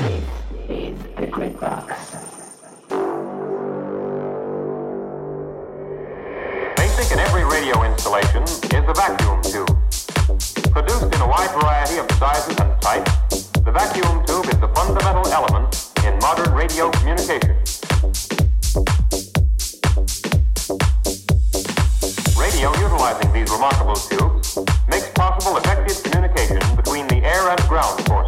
The in every radio installation is the vacuum tube. Produced in a wide variety of sizes and types, the vacuum tube is the fundamental element in modern radio communication. Radio utilizing these remarkable tubes makes possible effective communication between the air and ground forces.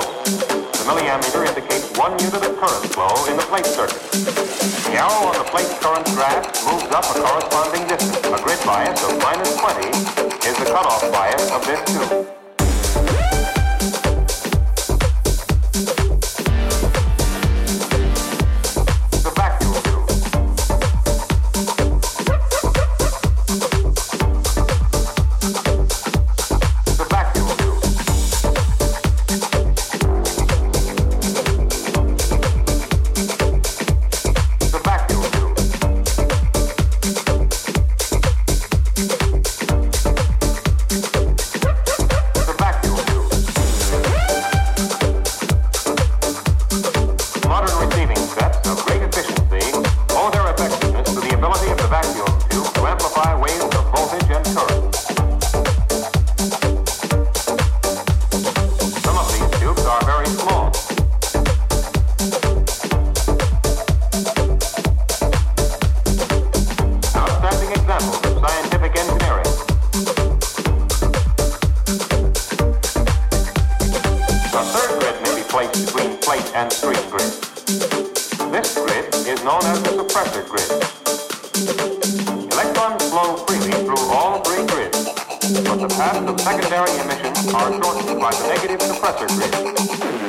volts, the milliammeter indicates one unit of current flow in the plate circuit. The arrow on the plate current graph moves up a corresponding distance. A grid bias of minus 20 is the cutoff bias of this tube. plate and screen grid. This grid is known as the suppressor grid. Electrons flow freely through all three grids, but the paths of secondary emission are shortened by the negative suppressor grid.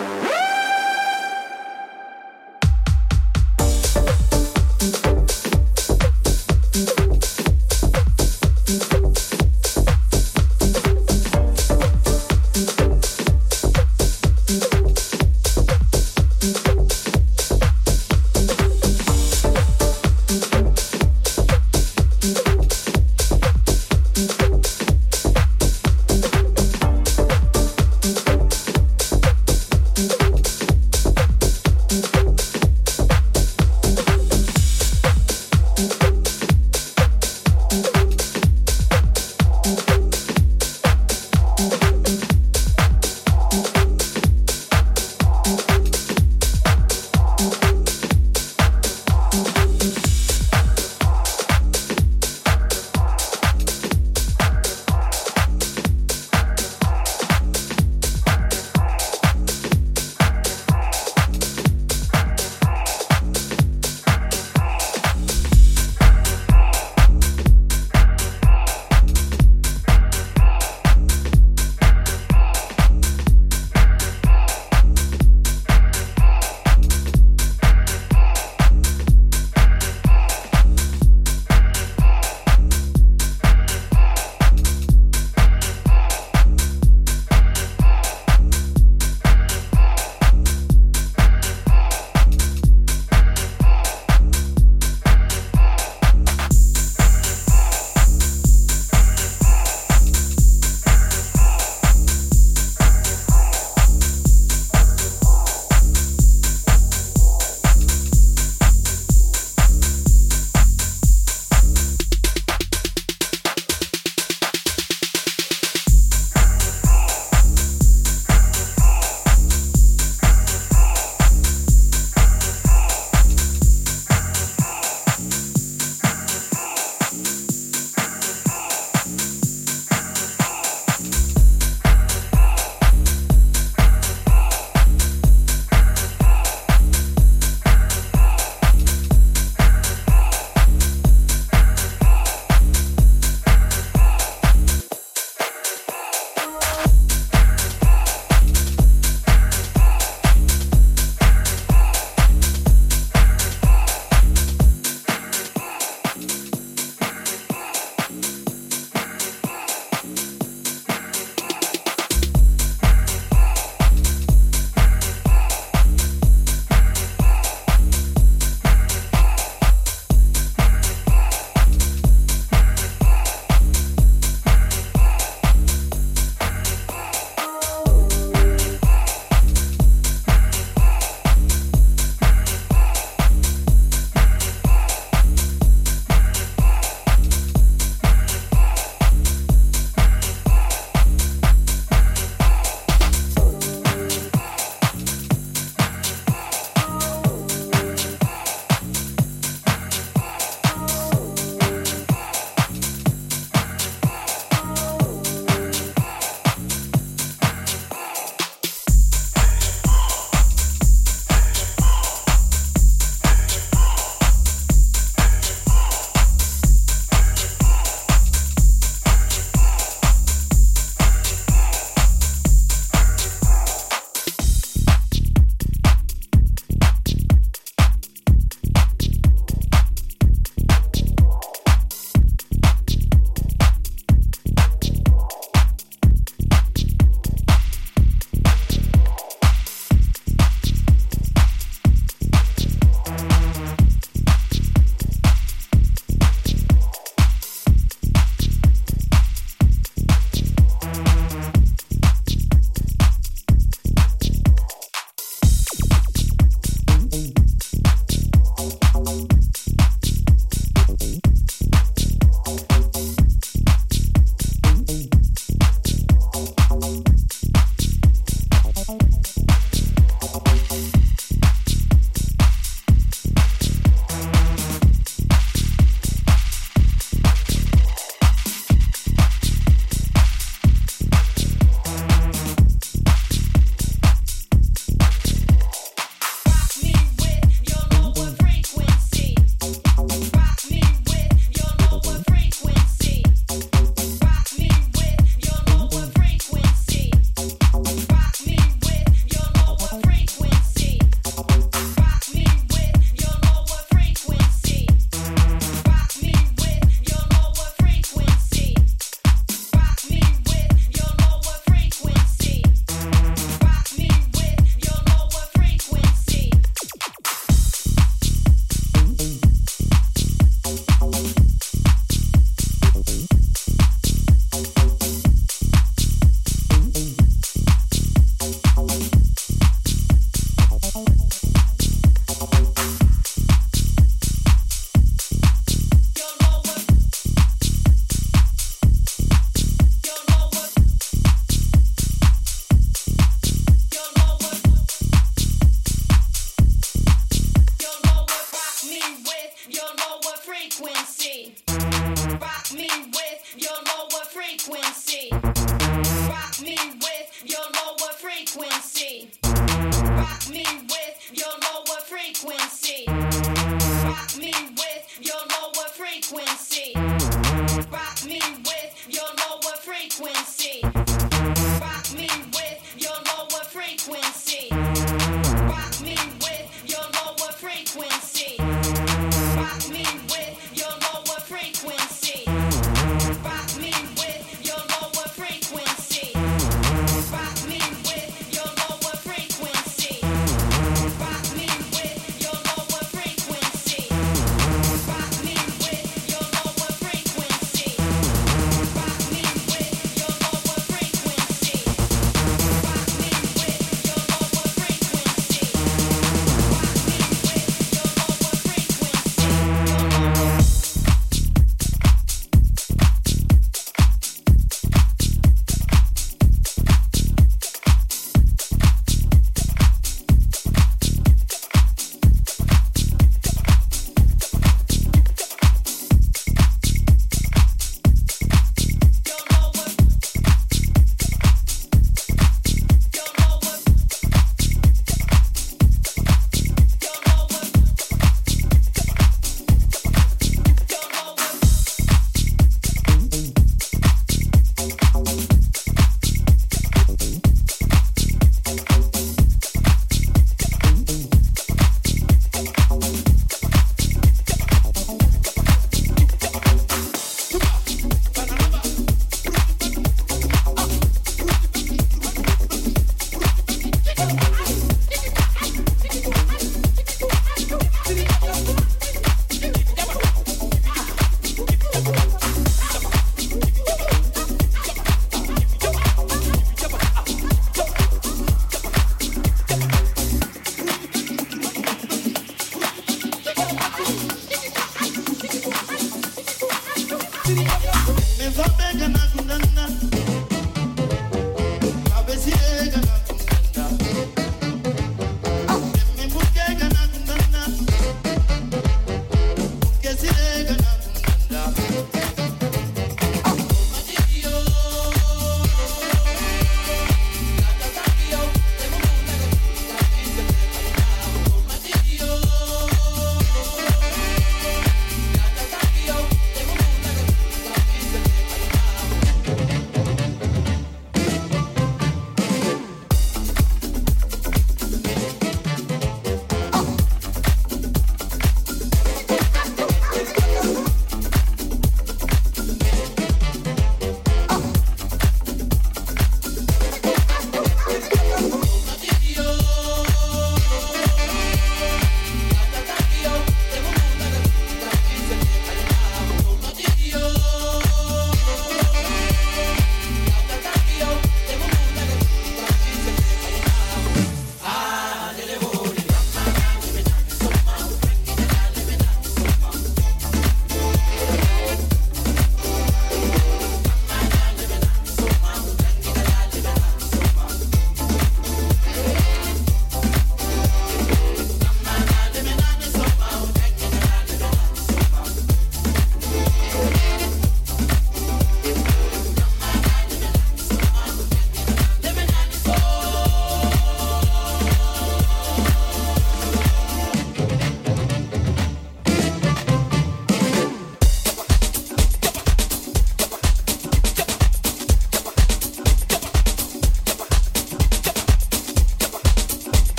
frequency.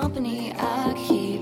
Company I keep.